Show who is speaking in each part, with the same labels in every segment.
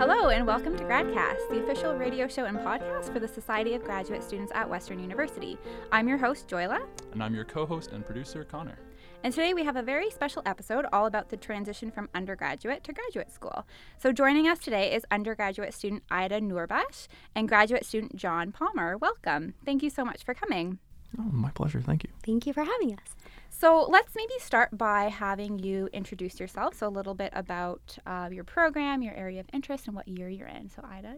Speaker 1: Hello, and welcome to GradCast, the official radio show and podcast for the Society of Graduate Students at Western University. I'm your host, Joyla.
Speaker 2: And I'm your co host and producer, Connor.
Speaker 1: And today we have a very special episode all about the transition from undergraduate to graduate school. So joining us today is undergraduate student Ida Noorbash and graduate student John Palmer. Welcome. Thank you so much for coming.
Speaker 2: Oh, my pleasure. Thank you.
Speaker 3: Thank you for having us.
Speaker 1: So let's maybe start by having you introduce yourself. So a little bit about uh, your program, your area of interest, and what year you're in. So Ida.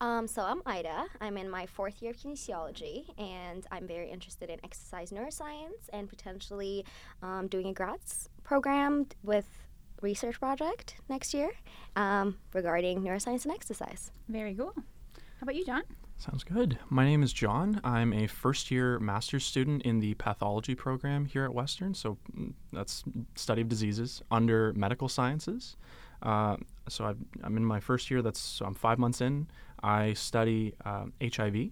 Speaker 3: Um, so I'm Ida. I'm in my fourth year of kinesiology, and I'm very interested in exercise neuroscience and potentially um, doing a grads program with research project next year um, regarding neuroscience and exercise.
Speaker 1: Very cool. How about you, John?
Speaker 2: Sounds good. My name is John. I'm a first year master's student in the pathology program here at Western. So mm, that's study of diseases under medical sciences. Uh, so i am in my first year. That's so I'm five months in. I study uh, HIV,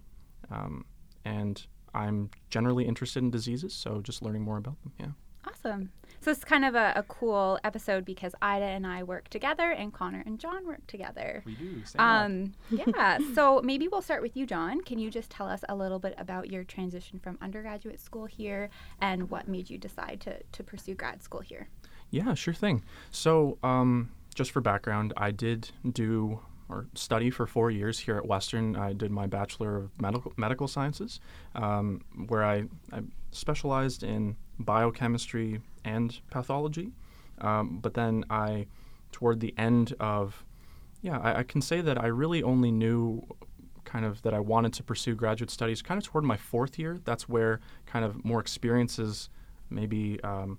Speaker 2: um, and I'm generally interested in diseases. So just learning more about them. Yeah.
Speaker 1: Awesome. So it's kind of a, a, cool episode because Ida and I work together and Connor and John work together.
Speaker 2: We do.
Speaker 1: Um, yeah. so maybe we'll start with you, John. Can you just tell us a little bit about your transition from undergraduate school here and what made you decide to, to pursue grad school here?
Speaker 2: Yeah, sure thing. So, um, just for background, I did do or study for four years here at Western. I did my Bachelor of Medical, medical Sciences, um, where I, I specialized in biochemistry and pathology. Um, but then I, toward the end of, yeah, I, I, can say that I really only knew kind of that I wanted to pursue graduate studies kind of toward my fourth year. That's where kind of more experiences maybe um,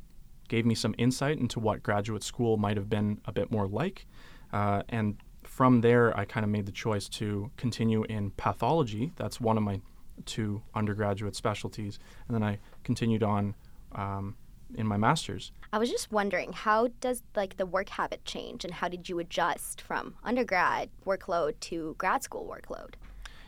Speaker 2: gave me some insight into what graduate school might have been a bit more like. Uh, and from there, I kind of made the choice to continue in pathology. That's one of my two undergraduate specialties. And then I continued on um, in my master's.
Speaker 3: I was just wondering, how does like the work habit change, and how did you adjust from undergrad workload to grad school workload?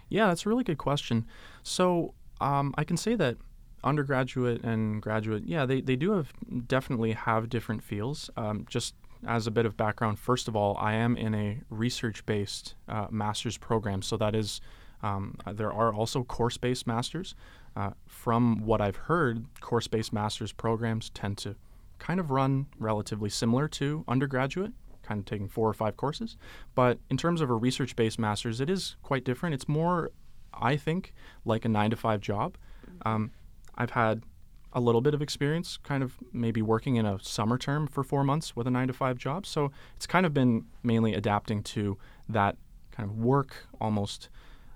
Speaker 2: Yeah, that's a really good question. So um, I can say that undergraduate and graduate, yeah, they, they do have definitely have different feels. Um, just as a bit of background, first of all, I am in a research based uh, master's program. So that is, um, there are also course based masters. Uh, from what I've heard, course based master's programs tend to kind of run relatively similar to undergraduate, kind of taking four or five courses. But in terms of a research based master's, it is quite different. It's more, I think, like a nine to five job. Mm-hmm. Um, I've had a little bit of experience, kind of maybe working in a summer term for four months with a nine to five job. So it's kind of been mainly adapting to that kind of work almost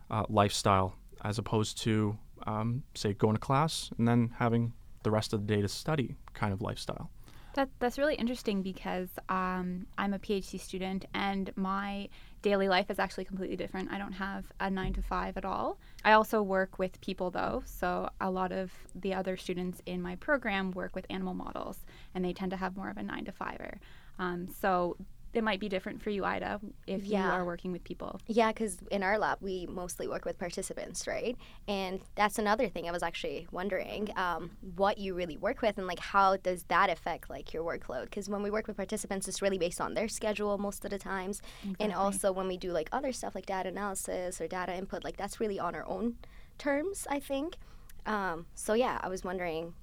Speaker 2: uh, lifestyle as opposed to um, say, going to class and then having the rest of the day to study kind of lifestyle.
Speaker 1: That, that's really interesting because um, I'm a PhD student and my daily life is actually completely different. I don't have a nine to five at all. I also work with people though, so a lot of the other students in my program work with animal models and they tend to have more of a nine to fiver. Um, so it might be different for you, Ida, if yeah. you are working with people.
Speaker 3: Yeah, because in our lab, we mostly work with participants, right? And that's another thing I was actually wondering um, what you really work with and like how does that affect like your workload? Because when we work with participants, it's really based on their schedule most of the times. Exactly. And also when we do like other stuff like data analysis or data input, like that's really on our own terms, I think. Um, so yeah, I was wondering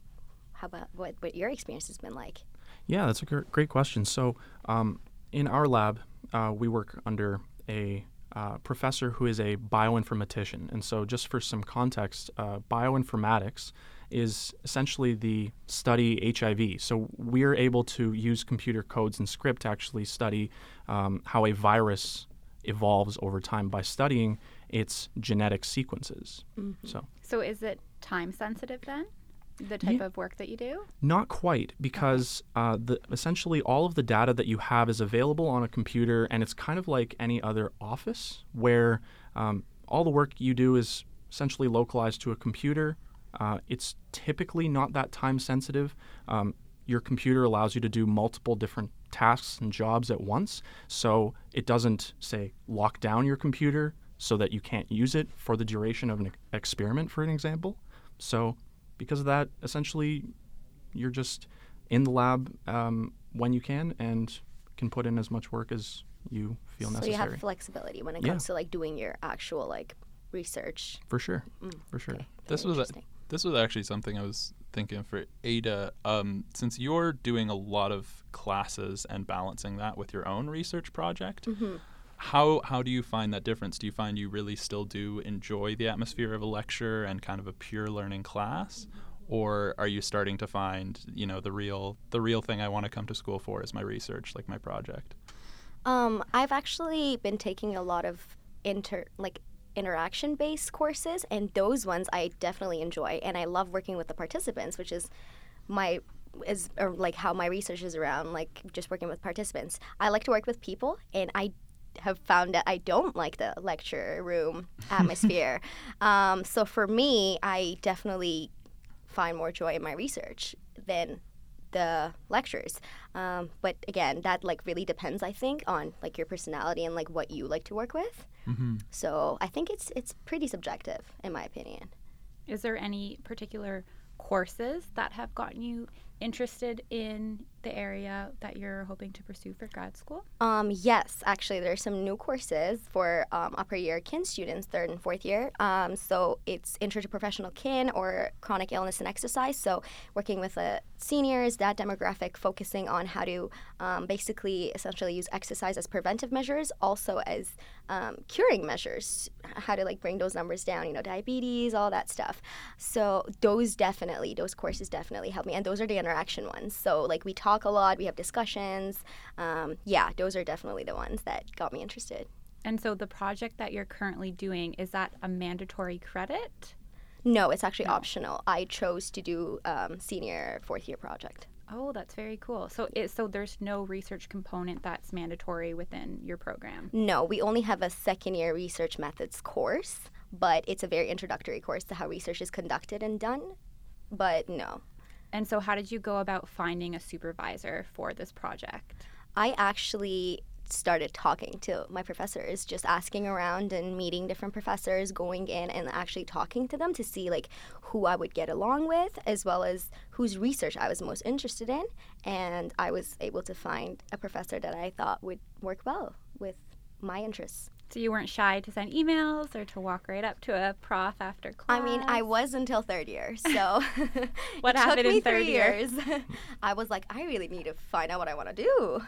Speaker 3: how about what, what your experience has been like?
Speaker 2: Yeah, that's a great question. So, um, in our lab, uh, we work under a uh, professor who is a bioinformatician. And so, just for some context, uh, bioinformatics is essentially the study HIV. So, we're able to use computer codes and script to actually study um, how a virus evolves over time by studying its genetic sequences. Mm-hmm. So,
Speaker 1: so is it time sensitive then? The type
Speaker 2: yeah,
Speaker 1: of work that you do?
Speaker 2: Not quite, because uh, the, essentially all of the data that you have is available on a computer, and it's kind of like any other office where um, all the work you do is essentially localized to a computer. Uh, it's typically not that time sensitive. Um, your computer allows you to do multiple different tasks and jobs at once, so it doesn't say lock down your computer so that you can't use it for the duration of an experiment, for an example. So because of that, essentially, you're just in the lab um, when you can and can put in as much work as you feel
Speaker 3: so
Speaker 2: necessary.
Speaker 3: So you have flexibility when it
Speaker 2: Yeah.
Speaker 3: comes to like doing your actual like research.
Speaker 2: for sure.
Speaker 3: Mm,
Speaker 2: For sure.
Speaker 3: okay,
Speaker 4: This was a- This was actually something I was thinking for Ada. Um, since you're doing a lot of classes and balancing that with your own research project,
Speaker 3: Mhm.
Speaker 4: How how do you find that difference? Do you find you really still do enjoy the atmosphere of a lecture and kind of a pure learning class, or are you starting to find you know the real the real thing I want to come to school for is my research, like my project?
Speaker 3: Um, I've actually been taking a lot of inter like interaction based courses and those ones I definitely enjoy and I love working with the participants, which is my is like how my research is around like just working with participants. I like to work with people and I have found that I don't like the lecture room atmosphere. um, so for me, I definitely find more joy in my research than the lectures. Um, but again, that like really depends, I think, on like your personality and like what you like to work with.
Speaker 4: Mm-hmm.
Speaker 3: So I think it's it's pretty subjective, in my opinion.
Speaker 1: Is there any particular courses that have gotten you interested in the area that you're hoping to pursue for grad school?
Speaker 3: Um, yes, actually, there are some new courses for um, upper year kin students, third and fourth year. Um, so it's intro to professional kin or chronic illness and exercise. So working with uh, seniors, that demographic, focusing on how to um, basically essentially use exercise as preventive measures, also as um, curing measures, how to like bring those numbers down, you know, diabetes, all that stuff. So those definitely, those courses definitely help me, and those are the interaction ones. So like we talk a lot, we have discussions. Um, yeah, those are definitely the ones that got me interested.
Speaker 1: And so the project that you're currently doing is that a mandatory credit?
Speaker 3: No, it's actually
Speaker 1: No.
Speaker 3: optional. I chose to do um, senior fourth year project.
Speaker 1: Oh, that's very cool. So it so there's no research component that's mandatory within your program.
Speaker 3: No, we only have a second year research methods course, but it's a very introductory course to how research is conducted and done. But no,
Speaker 1: And so how did you go about finding a supervisor for this project?
Speaker 3: I actually started talking to my professors, just asking around and meeting different professors, going in and actually talking to them to see like who I would get along with, as well as whose research I was most interested in. And I was able to find a professor that I thought would work well with my interests.
Speaker 1: So you weren't shy to send emails or to walk right up to a prof after class?
Speaker 3: I mean, I was until third year, so
Speaker 1: What
Speaker 3: it
Speaker 1: happened
Speaker 3: took me
Speaker 1: in third
Speaker 3: three
Speaker 1: year?
Speaker 3: years. I was like, I really need to find out what I want to do.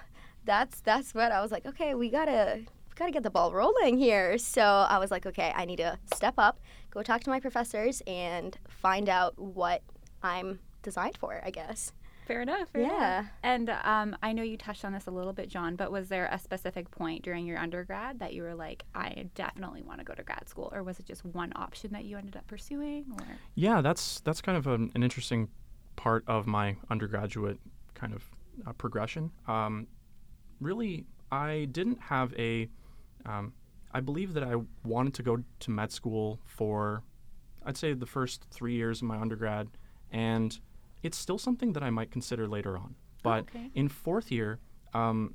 Speaker 3: That's that's what I was like. Okay, we gotta we gotta get the ball rolling here. So I was like, okay, I need to step up, go talk to my professors, and find out what I'm designed for. I guess.
Speaker 1: Fair enough. fair enough.
Speaker 3: Yeah.
Speaker 1: And um, I know you touched on this a little bit, John, but was there a specific point during your undergrad that you were like, I definitely want to go to grad school? Or was it just one option that you ended up pursuing? Or
Speaker 2: Yeah, that's that's kind of an, an interesting part of my undergraduate kind of uh, progression. Um, really, I didn't have a. Um, I believe that I wanted to go to med school for, I'd say, the first three years of my undergrad, and it's still something that I might consider later on. But
Speaker 1: okay.
Speaker 2: in fourth year, um,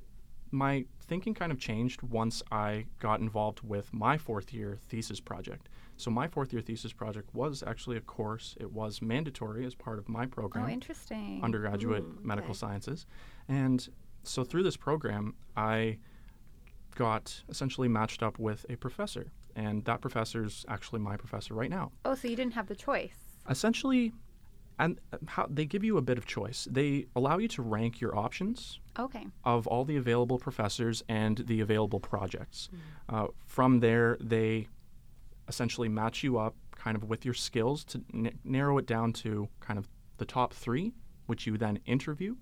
Speaker 2: my thinking kind of changed once I got involved with my fourth year thesis project. So my fourth year thesis project was actually a course. It was mandatory as part of my program
Speaker 1: oh, interesting.
Speaker 2: undergraduate
Speaker 3: Mm,
Speaker 2: medical
Speaker 3: okay.
Speaker 2: sciences. And so through this program, I got essentially matched up with a professor. And that professor is actually my professor right now.
Speaker 1: oh, so you didn't have the choice.
Speaker 2: Essentially, and uh, how they give you a bit of choice. They allow you to rank your options
Speaker 1: Okay.
Speaker 2: of all the available professors and the available projects. Uh, from there, they essentially match you up kind of with your skills to n- narrow it down to kind of the top three, which you then interview.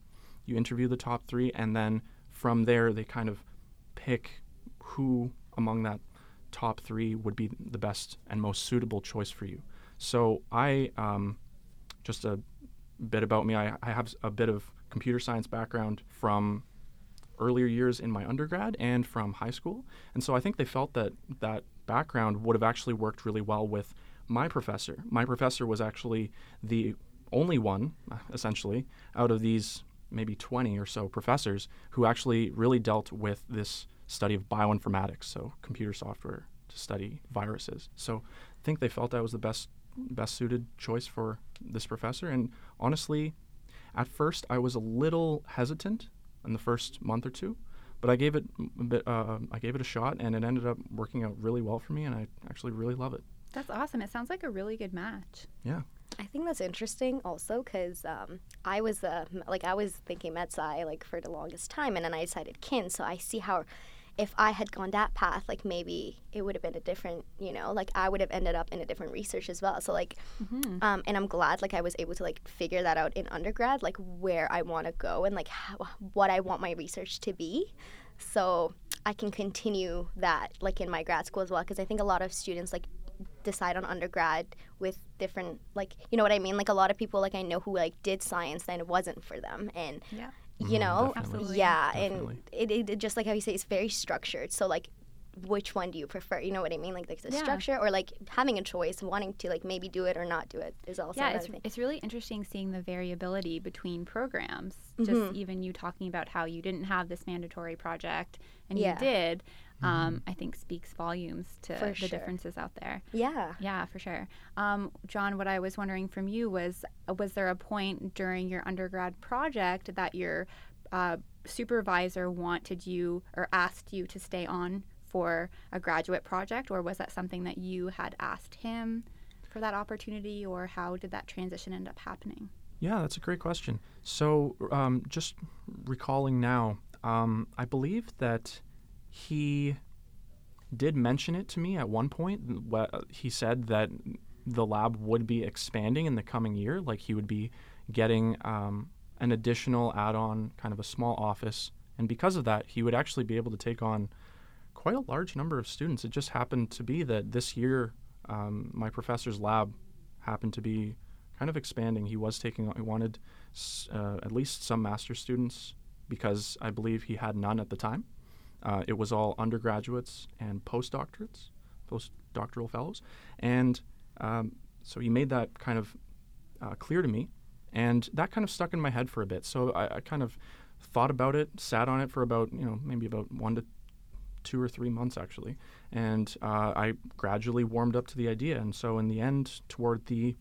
Speaker 2: You interview the top three, and then from there, they kind of pick who among that top three would be the best and most suitable choice for you. So I, um, just a bit about me, I, I have a bit of computer science background from earlier years in my undergrad and from high school. And so I think they felt that that background would have actually worked really well with my professor. My professor was actually the only one, essentially, out of these maybe 20 or so professors who actually really dealt with this study of bioinformatics, so computer software to study viruses. So I think they felt I was the best best suited choice for this professor and honestly at first I was a little hesitant in the first month or two, but I gave it a bit. Uh, I gave it a shot, and it ended up working out really well for me, and I actually really love it.
Speaker 1: That's awesome. It sounds like a really good match.
Speaker 2: Yeah.
Speaker 3: I think that's interesting also because um, I was uh, like I was thinking med sci like for the longest time, and then I decided kin. So I see how if I had gone that path, like maybe it would have been a different, you know, like I would have ended up in a different research as well. So like, um, and I'm glad like I was able to like figure that out in undergrad, like where I want to go and like how, what I want my research to be. So I can continue that like in my grad school as well because I think a lot of students like decide on undergrad with different like you know what I mean like a lot of people like I know who like did science and it wasn't for them and
Speaker 1: Yeah.
Speaker 3: You
Speaker 2: Mhm,
Speaker 3: know.
Speaker 1: Absolutely.
Speaker 3: yeah
Speaker 2: Definitely.
Speaker 3: and it, it just like how you say it's very structured so like which one do you prefer you know what I mean like like the
Speaker 1: Yeah.
Speaker 3: structure or like having a choice wanting to like maybe do it or not do it is also
Speaker 1: yeah, it's,
Speaker 3: thing
Speaker 1: it's really interesting seeing the variability between programs.
Speaker 3: Mhm.
Speaker 1: Just even you talking about how you didn't have this mandatory project and
Speaker 3: Yeah.
Speaker 1: you did, um, I think speaks volumes to
Speaker 3: For
Speaker 1: the
Speaker 3: sure.
Speaker 1: differences out there.
Speaker 3: yeah
Speaker 1: Yeah, for sure. Um, John, what I was wondering from you was uh, was there a point during your undergrad project that your uh, supervisor wanted you or asked you to stay on for a graduate project, or was that something that you had asked him for that opportunity, or how did that transition end up happening?
Speaker 2: Yeah, that's a great question. So, um, just recalling now, um, I believe that he did mention it to me at one point. He said that the lab would be expanding in the coming year, like he would be getting um, an additional add on, kind of a small office. And because of that, he would actually be able to take on quite a large number of students. It just happened to be that this year, um, my professor's lab happened to be kind of expanding. He was taking, on- he wanted uh, at least some master students because I believe he had none at the time. Uh, it was all undergraduates and postdoctorates, postdoctoral fellows. And um, so he made that kind of uh, clear to me. And that kind of stuck in my head for a bit. So I, I kind of thought about it, sat on it for about, you know, maybe about one to two or three months actually. And uh, I gradually warmed up to the idea. And so in the end, toward the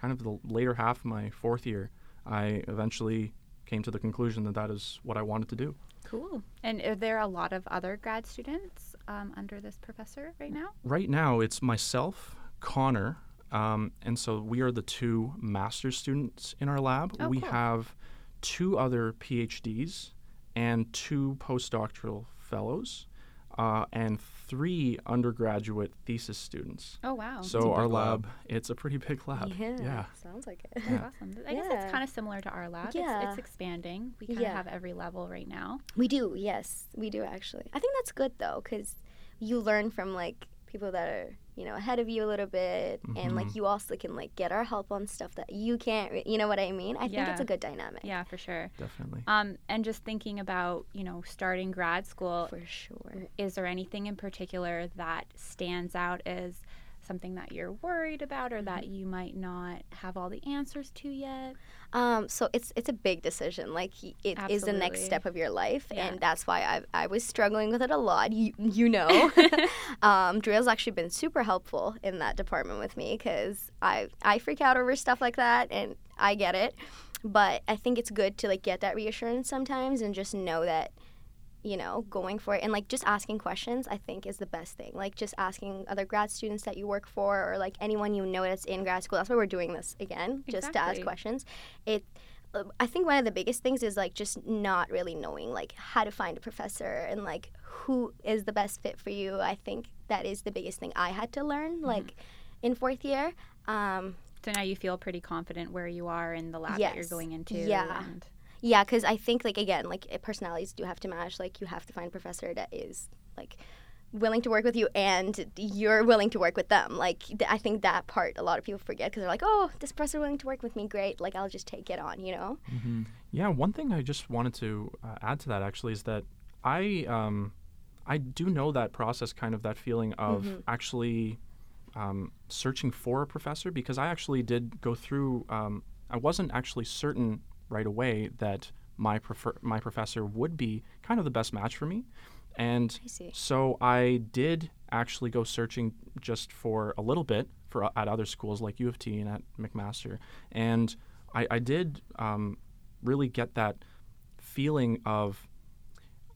Speaker 2: kind of the later half of my fourth year, I eventually came to the conclusion that that is what I wanted to do.
Speaker 1: Cool. And are there a lot of other grad students um, under this professor right now?
Speaker 2: Right now, it's myself, Connor, um, and so we are the two master's students in our lab.
Speaker 1: Oh,
Speaker 2: we
Speaker 1: cool.
Speaker 2: have two other PhDs and two postdoctoral fellows, uh, and three undergraduate thesis students.
Speaker 1: Oh, wow.
Speaker 2: So our
Speaker 4: big lab.
Speaker 2: lab, it's a pretty big lab. yeah.
Speaker 3: sounds like it
Speaker 1: That's awesome. I guess it's kind of similar to our lab. It's,
Speaker 3: Yeah.
Speaker 1: it's expanding. We kind
Speaker 3: Yeah.
Speaker 1: of have every level right now.
Speaker 3: We do, yes, we do actually. I think that's good though, because you learn from like people that are you know ahead of you a little bit, and like
Speaker 2: Mhm.
Speaker 3: you also can like get our help on stuff that you can't. Re- you know what I mean? I think it's a good dynamic.
Speaker 1: Yeah, for sure.
Speaker 2: Definitely.
Speaker 1: Um, and just thinking about, you know, starting grad school,
Speaker 3: for sure.
Speaker 1: is there anything in particular that stands out as something that you're worried about or that you might not have all the answers to yet?
Speaker 3: Um, so it's it's a big decision. Like it is the next step of your life,
Speaker 1: Yeah.
Speaker 3: and that's why I I was struggling with it a lot. You you know, um, Drea's actually been super helpful in that department with me because I I freak out over stuff like that, and I get it. But I think it's good to like get that reassurance sometimes and just know that you know, going for it and like just asking questions, I think is the best thing. Like just asking other grad students that you work for or like anyone you know that's in grad school. That's why we're doing this again, just to ask questions. It I think one of the biggest things is like just not really knowing like how to find a professor and like who is the best fit for you. I think that is the biggest thing I had to learn like in fourth year. Um,
Speaker 1: So now you feel pretty confident where you are in the lab that you're going into.
Speaker 3: Yeah.
Speaker 1: And
Speaker 3: Yeah, because I think like again, like eh, personalities do have to match. Like you have to find a professor that is like willing to work with you, and you're willing to work with them. Like th- I think that part a lot of people forget because they're like, oh, this professor willing to work with me, great. Like I'll just take it on, you know.
Speaker 2: hmm Yeah, one thing I just wanted to uh, add to that actually is that I um, I do know that process, kind of that feeling of
Speaker 3: Mhm.
Speaker 2: actually um, searching for a professor because I actually did go through. Um, I wasn't actually certain right away that my prefer- my professor would be kind of the best match for me, and
Speaker 3: I
Speaker 2: so I did actually go searching just for a little bit for at other schools like U of T and at McMaster, and I, I did um, really get that feeling of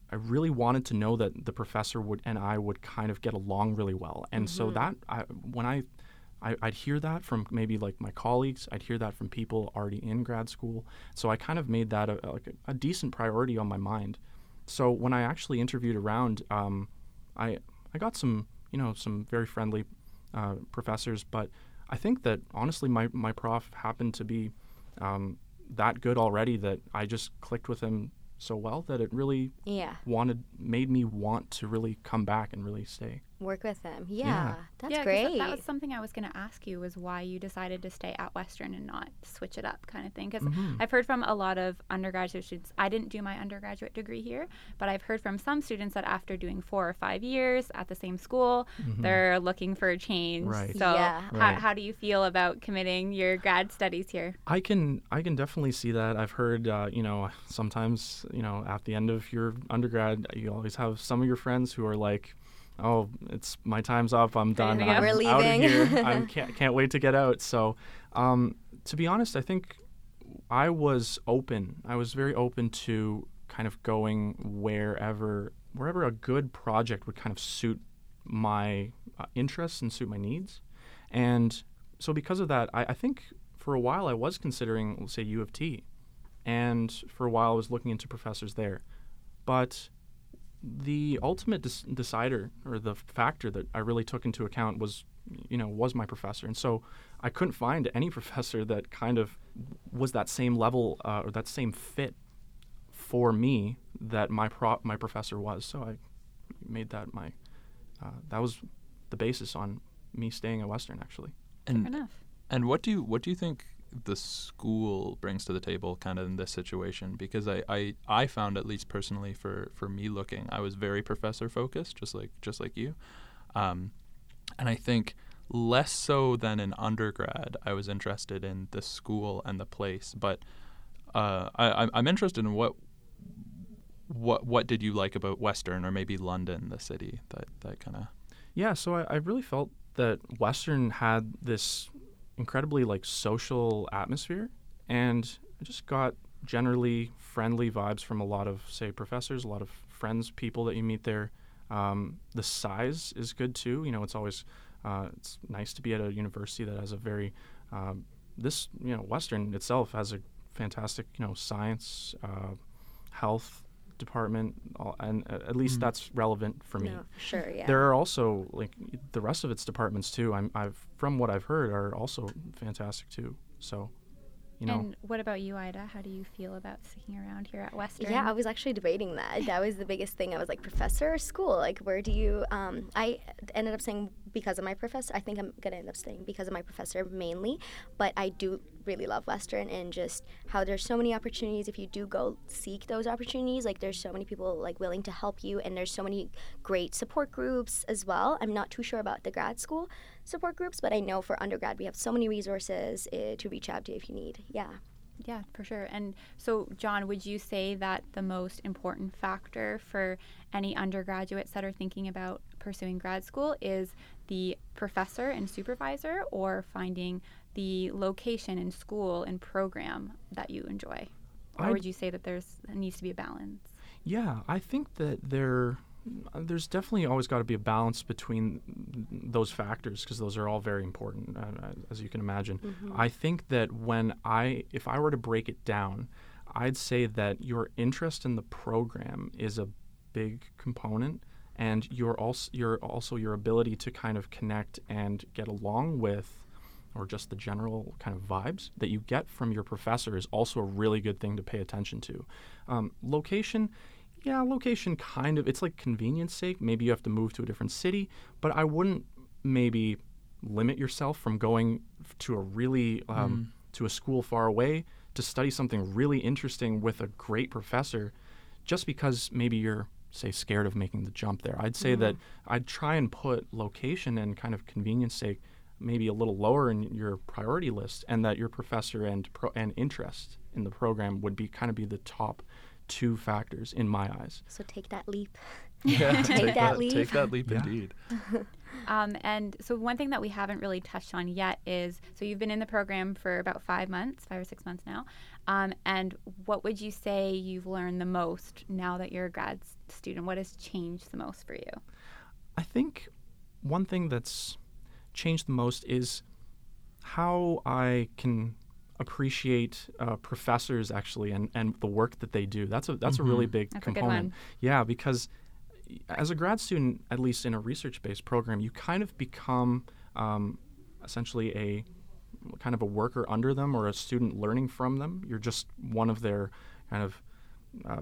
Speaker 2: I really wanted to know that the professor would and I would kind of get along really well. And so that I, when I, I I'd hear that from maybe like my colleagues, I'd hear that from people already in grad school. So I kind of made that a, a- like a, a decent priority on my mind. So when I actually interviewed around, um, I I got some you know some very friendly uh, professors, but I think that honestly my my prof happened to be um, that good already that I just clicked with him so well that it really
Speaker 3: Yeah.
Speaker 2: wanted made me want to really come back and really stay.
Speaker 3: Work with them. Yeah.
Speaker 2: Yeah.
Speaker 3: That's
Speaker 1: yeah, 'cause
Speaker 3: great.
Speaker 1: That, that was something I was going to ask you was why you decided to stay at Western and not switch it up, kind of thing. Because
Speaker 2: Mm-hmm.
Speaker 1: I've heard from a lot of undergraduate students. I didn't do my undergraduate degree here, but I've heard from some students that after doing four or five years at the same school, they're looking for a change.
Speaker 2: Mm-hmm. Right.
Speaker 1: So,
Speaker 3: Yeah.
Speaker 1: how,
Speaker 2: Right.
Speaker 1: how do you feel about committing your grad studies here?
Speaker 2: I can I can definitely see that. I've heard uh, you know sometimes you know at the end of your undergrad you always have some of your friends who are like, oh it's my time's up I'm done. I'm
Speaker 3: We're leaving."
Speaker 2: here I can't can't wait to get out. So um, to be honest, I think I was open. I was very open to kind of going wherever wherever a good project would kind of suit my uh, interests and suit my needs. And so because of that, I, I think for a while I was considering, let's say, U of T, and for a while I was looking into professors there. But the ultimate dis- decider or the factor that I really took into account was, you know, was my professor. And so I couldn't find any professor that kind of was that same level uh, or that same fit for me that my pro- my professor was. So I made that my uh, that was the basis on me staying at Western actually.
Speaker 1: Fair
Speaker 4: And
Speaker 1: enough.
Speaker 4: and what do you what do you think the school brings to the table kind of in this situation? Because I, I, I found at least personally for, for me looking, I was very professor focused, just like just like you. Um, and I think less so than in undergrad, I was interested in the school and the place. But uh, I, I'm- interested in what what what did you like about Western or maybe London, the city that that kind of
Speaker 2: Yeah, so I, I really felt that Western had this incredibly like social atmosphere, and I just got generally friendly vibes from a lot of say professors, a lot of friends, people that you meet there. Um, the size is good too. You know, it's always uh, it's nice to be at a university that has a very um, this you know Western itself has a fantastic you know science, uh, health department, and uh, at least that's relevant for me.
Speaker 3: No, for sure, yeah.
Speaker 2: There are also like the rest of its departments too. I'm I've from what I've heard are also fantastic too. So, you know,
Speaker 1: And what about you, Ida? How do you feel about sticking around here at Western?
Speaker 3: Yeah, I was actually debating that. That was the biggest thing. I was like, professor or school? Like, where do you? Um, I ended up saying because of my professor. I think I'm gonna end up staying because of my professor mainly. But I do really love Western and just how there's so many opportunities. If you do go seek those opportunities, like there's so many people like willing to help you, and there's so many great support groups as well. I'm not too sure about the grad school support groups, but I know for undergrad we have so many resources uh, to reach out to if you need. Yeah.
Speaker 1: Yeah, for sure. And so, John, would you say that the most important factor for any undergraduates that are thinking about pursuing grad school is the professor and supervisor or finding the location and school and program that you enjoy? Or
Speaker 2: I'd-
Speaker 1: would you say that there's there needs to be a balance?
Speaker 2: yeah, I think that there there's definitely always got to be a balance between those factors because those are all very important, uh, as you can imagine. I think that when I, if I were to break it down, I'd say that your interest in the program is a big component, and your also your also your ability to kind of connect and get along with or just the general kind of vibes that you get from your professor is also a really good thing to pay attention to. Um, location, yeah, location kind of, it's like convenience sake. Maybe you have to move to a different city, but I wouldn't maybe limit yourself from going to a really, um, to a school far away to study something really interesting with a great professor just because maybe you're say scared of making the jump there i'd say that i'd try and put location and kind of convenience sake maybe a little lower in your priority list and that your professor and pro- and interest in the program would be kind of be the top two factors in my eyes
Speaker 3: So take that leap.
Speaker 4: yeah,
Speaker 3: Take that leap.
Speaker 4: Take that leap
Speaker 2: Yeah.
Speaker 4: indeed.
Speaker 1: Um, and so one thing that we haven't really touched on yet is so you've been in the program for about five months, five or six months now. Um, and what would you say you've learned the most now that you're a grad student? What has changed the most for you?
Speaker 2: I think one thing that's changed the most is how I can appreciate uh, professors actually and, and the work that they do. That's a that's
Speaker 4: Mm-hmm.
Speaker 2: a really big
Speaker 1: That's
Speaker 2: component.
Speaker 1: one.
Speaker 2: Yeah, because as a grad student, at least in a research-based program, you kind of become um, essentially a kind of a worker under them or a student learning from them. You're just one of their kind of uh,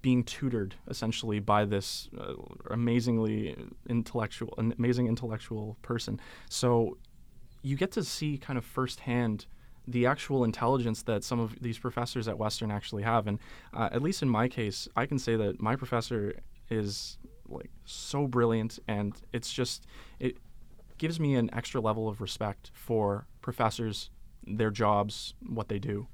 Speaker 2: being tutored essentially by this uh, amazingly intellectual, amazing intellectual person. So you get to see kind of firsthand the actual intelligence that some of these professors at Western actually have. And uh, at least in my case, I can say that my professor is like so brilliant, and it's just it gives me an extra level of respect for professors, their jobs, what they do.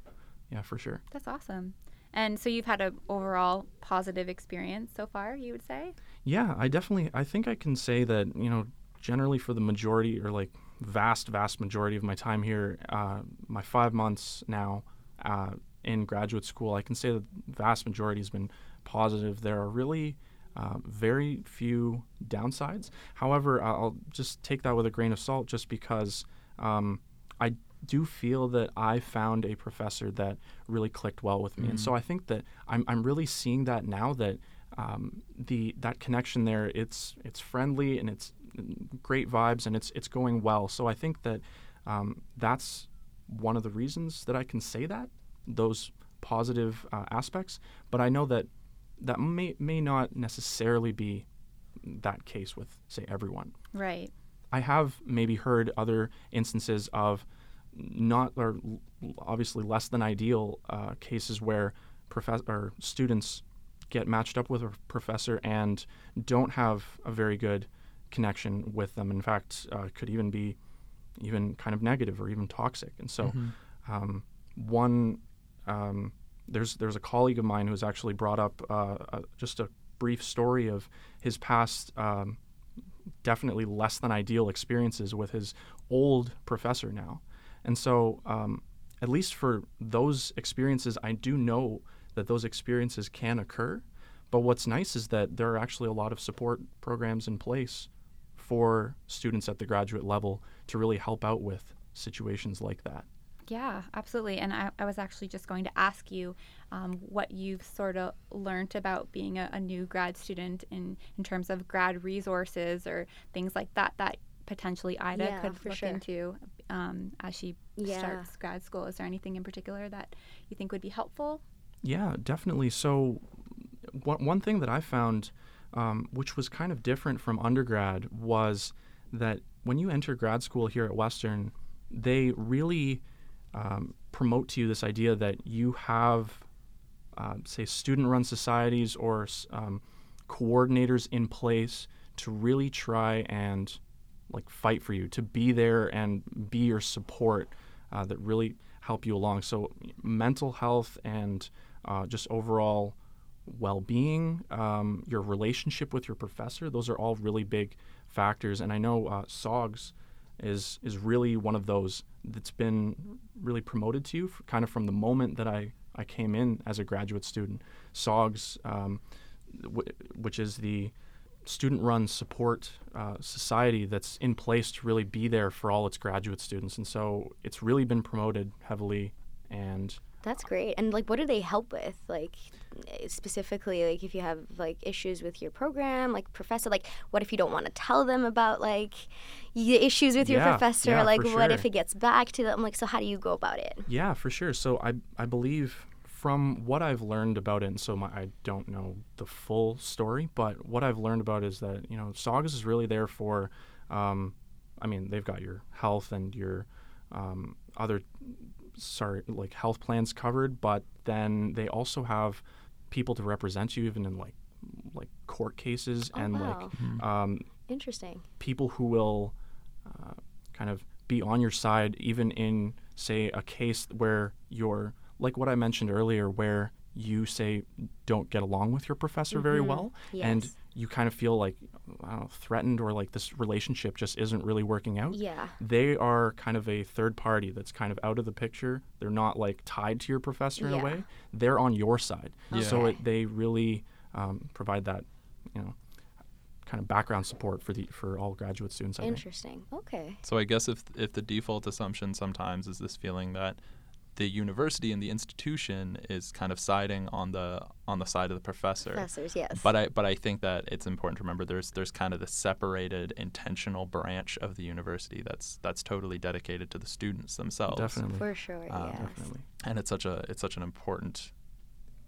Speaker 2: Yeah, for sure.
Speaker 1: That's awesome. And so you've had a overall positive experience so far, you would say?
Speaker 2: Yeah, I definitely. I think I can say that you know, generally for the majority or like vast, vast majority of my time here, uh, my five months now uh, in graduate school, I can say that vast majority has been positive. There are really uh, very few downsides. However, I'll just take that with a grain of salt, just because um, I do feel that I found a professor that really clicked well with me, and so I think that I'm I'm really seeing that now that um, the that connection there it's it's friendly and it's great vibes and it's it's going well. So I think that um, that's one of the reasons that I can say that those positive uh, aspects. But I know that that may may not necessarily be that case with say everyone.
Speaker 1: Right.
Speaker 2: I have maybe heard other instances of not or obviously less than ideal uh, cases where profess- or students get matched up with a professor and don't have a very good connection with them. In fact, uh, could even be even kind of negative or even toxic. And so, um, one um, there's there's a colleague of mine who's actually brought up uh, uh, just a brief story of his past. Um, definitely less than ideal experiences with his old professor now. And so, um, at least for those experiences, I do know that those experiences can occur. But what's nice is that there are actually a lot of support programs in place for students at the graduate level to really help out with situations like that.
Speaker 1: Yeah, absolutely. And I, I was actually just going to ask you um, what you've sort of learned about being a, a new grad student in, in terms of grad resources or things like that that potentially Ida
Speaker 3: Yeah,
Speaker 1: could
Speaker 3: for
Speaker 1: look
Speaker 3: sure.
Speaker 1: into um, as she
Speaker 3: Yeah.
Speaker 1: starts grad school. Is there anything in particular that you think would be helpful?
Speaker 2: Yeah, definitely. So, one, one thing that I found, um, which was kind of different from undergrad, was that when you enter grad school here at Western, they really um, promote to you this idea that you have, uh, say, student run societies or um, coordinators in place to really try and like fight for you, to be there and be your support uh, that really help you along. So, mental health and uh, just overall well-being, um, your relationship with your professor, those are all really big factors. And I know uh, SOGS is is really one of those that's been really promoted to you, kind of from the moment that I I came in as a graduate student. SOGS, um, w- which is the student-run support uh, society that's in place to really be there for all its graduate students, and so it's really been promoted heavily. And
Speaker 3: That's great. And like, what do they help with? Like, specifically, like if you have like issues with your program, like professor, like what if you don't want to tell them about like the issues with your
Speaker 2: Yeah,
Speaker 3: professor?
Speaker 2: yeah,
Speaker 3: like, what
Speaker 2: sure.
Speaker 3: if it gets back to them? Like, so how do you go about it?
Speaker 2: Yeah, for sure. So I I believe from what I've learned about it, and so my, I don't know the full story, but what I've learned about is that you know SOGS is really there for, um, I mean they've got your health and your um, other sorry like health plans covered, but then they also have people to represent you even in like like court cases
Speaker 3: Oh,
Speaker 2: and
Speaker 3: wow.
Speaker 2: like um,
Speaker 3: Interesting.
Speaker 2: people who will uh, kind of be on your side, even in, say, a case where you're, like what I mentioned earlier, where you say don't get along with your professor very well, and you kind of feel like I don't know, threatened or like this relationship just isn't really working out.
Speaker 3: Yeah.
Speaker 2: They are kind of a third party that's kind of out of the picture. They're not like tied to your professor in
Speaker 3: Yeah.
Speaker 2: a way. They're on your side. So it, they really um, provide that, you know, kind of background support for the for all graduate students. I think.
Speaker 3: Interesting. Okay.
Speaker 4: So I guess if if the default assumption sometimes is this feeling that the university and the institution is kind of siding on the on the side of the professor.
Speaker 3: Professors, yes.
Speaker 4: But I but I think that it's important to remember there's there's kind of the separated intentional branch of the university that's that's totally dedicated to the students themselves.
Speaker 2: Definitely.
Speaker 3: For sure,
Speaker 4: Uh,
Speaker 3: yes.
Speaker 2: Definitely.
Speaker 4: And it's such a it's such an important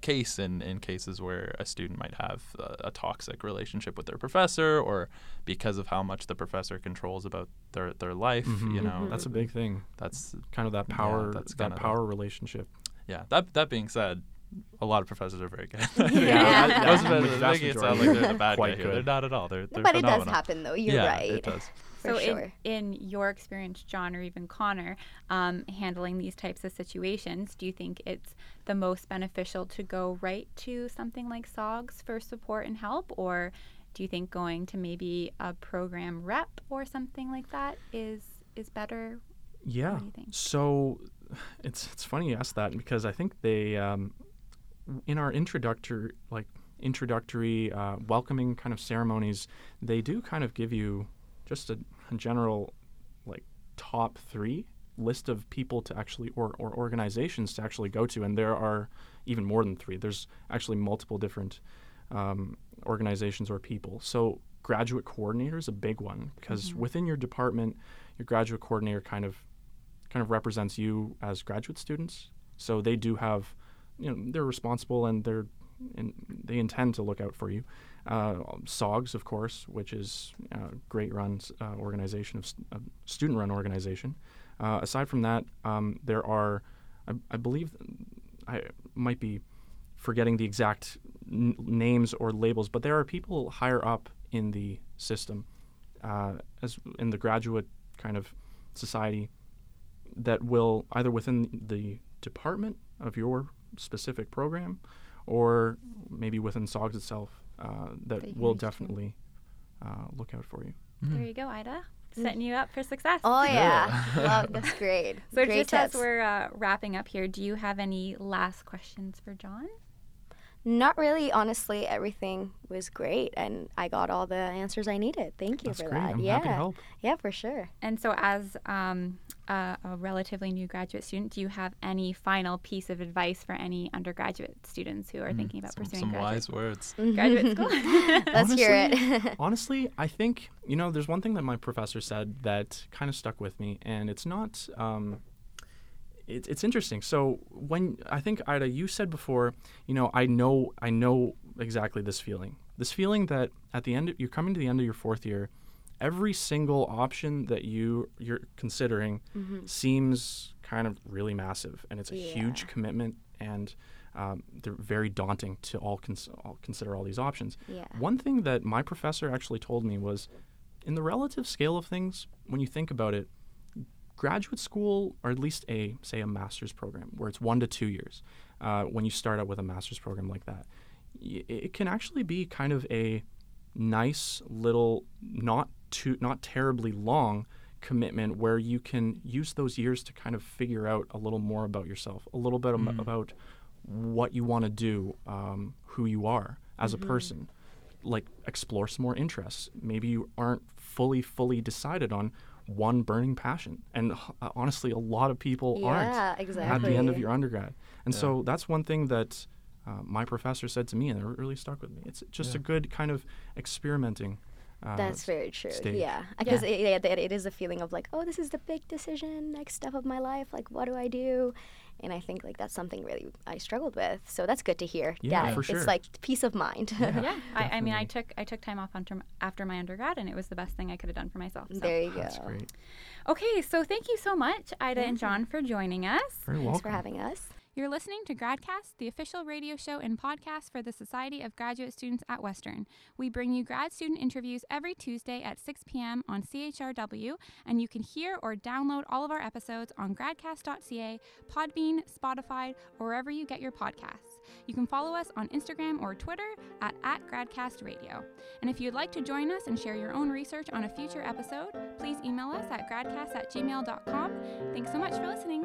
Speaker 4: case in, in cases where a student might have a, a toxic relationship with their professor or because of how much the professor controls about their, their life you
Speaker 2: Mhm.
Speaker 4: know
Speaker 2: That's a big thing.
Speaker 4: that's
Speaker 2: Kind of that
Speaker 4: Yeah,
Speaker 2: power.
Speaker 4: that's
Speaker 2: that
Speaker 4: kinda the-
Speaker 2: power relationship.
Speaker 4: yeah that that being said a lot of professors are very good
Speaker 3: Yeah.
Speaker 2: that-
Speaker 4: Most
Speaker 2: yeah,
Speaker 4: of
Speaker 2: the
Speaker 4: it
Speaker 2: vast
Speaker 4: making it sound
Speaker 2: majority
Speaker 4: like they're the bad guy
Speaker 2: quite
Speaker 4: here
Speaker 2: good.
Speaker 4: they're not at all they're, they're
Speaker 3: but it does happen, though. You're
Speaker 4: yeah,
Speaker 3: right.
Speaker 4: it does
Speaker 3: For
Speaker 1: so
Speaker 3: sure.
Speaker 1: in, in your experience, John, or even Connor, um, handling these types of situations, do you think it's the most beneficial to go right to something like SOGS for support and help, or do you think going to maybe a program rep or something like that is is better?
Speaker 2: Yeah.
Speaker 1: do you think?
Speaker 2: So it's it's funny you ask that because I think they um, in our introductory like introductory uh, welcoming kind of ceremonies they do kind of give you just a, a general like top three list of people to actually or, or organizations to actually go to and there are even more than three there's actually multiple different um, organizations or people so graduate coordinator is a big one because within your department your graduate coordinator kind of kind of represents you as graduate students. So they do have, you know, they're responsible and they're and they intend to look out for you. Uh, SOGS, of course, which is a great run uh, organization of st- a student-run organization. Uh, aside from that, um, there are, I, I believe, I might be forgetting the exact n- names or labels, but there are people higher up in the system, uh, as in the graduate kind of society that will either within the department of your specific program or maybe within SOGS itself uh, that
Speaker 1: that
Speaker 2: will definitely uh, look out for you.
Speaker 1: There you go, Ida, setting you up for success.
Speaker 3: Oh yeah, Love, that's great.
Speaker 1: So
Speaker 3: great
Speaker 1: just
Speaker 3: tips.
Speaker 1: as we're uh, wrapping up here, do you have any last questions for John?
Speaker 3: Not really, honestly. Everything was great, and I got all the answers I needed. Thank you
Speaker 2: That's
Speaker 3: for
Speaker 2: great.
Speaker 3: that.
Speaker 2: I'm
Speaker 3: yeah,
Speaker 2: happy to help.
Speaker 3: yeah, for sure.
Speaker 1: And so, as um, a, a relatively new graduate student, do you have any final piece of advice for any undergraduate students who are thinking about
Speaker 4: some,
Speaker 1: pursuing
Speaker 4: some
Speaker 1: graduate,
Speaker 4: wise words
Speaker 1: graduate school?
Speaker 3: Let's hear it.
Speaker 2: Honestly, I think you know. There's one thing that my professor said that kind of stuck with me, and it's not. Um, it's it's interesting. So when I think Ida, you said before, you know, I know I know exactly this feeling. This feeling that at the end, you're coming to the end of your fourth year, every single option that you you're considering seems kind of really massive, and it's a huge commitment, and um, they're very daunting to all, cons- all consider all these options.
Speaker 3: Yeah.
Speaker 2: One thing that my professor actually told me was, in the relative scale of things, when you think about it, graduate school, or at least a say a master's program, where it's one to two years, uh, when you start out with a master's program like that, y- it can actually be kind of a nice little, not too, not terribly long commitment where you can use those years to kind of figure out a little more about yourself, a little bit am- about what you want to do, um, who you are as a person. Like explore some more interests. Maybe you aren't fully, fully decided on one burning passion, and uh, honestly, a lot of people aren't
Speaker 3: Yeah,
Speaker 2: at the end of your undergrad. And so that's one thing that uh, my professor said to me, and it really stuck with me. It's just a good kind of experimenting. Uh,
Speaker 3: That's very true.
Speaker 2: stage.
Speaker 3: Yeah, because it, it, it is a feeling of like, oh, this is the big decision, next step of my life. Like, what do I do? And I think like that's something really I struggled with. So that's good to hear.
Speaker 2: Yeah,
Speaker 3: that
Speaker 2: for sure.
Speaker 3: It's like peace of mind.
Speaker 1: yeah, I, I mean, I took I took time off after, after my undergrad, and it was the best thing I could have done for myself. So.
Speaker 3: there you go.
Speaker 2: That's great.
Speaker 1: Okay, so thank you so much, Ida and John, for joining us.
Speaker 2: Very
Speaker 3: Thanks
Speaker 2: welcome.
Speaker 3: for having us.
Speaker 1: You're listening to GradCast, the official radio show and podcast for the Society of Graduate Students at Western. We bring you grad student interviews every Tuesday at 6 p.m. on CHRW, and you can hear or download all of our episodes on gradcast.ca, Podbean, Spotify, or wherever you get your podcasts. You can follow us on Instagram or Twitter at, at GradCastRadio. And if you'd like to join us and share your own research on a future episode, please email us at gradcast at gmail.com. Thanks so much for listening.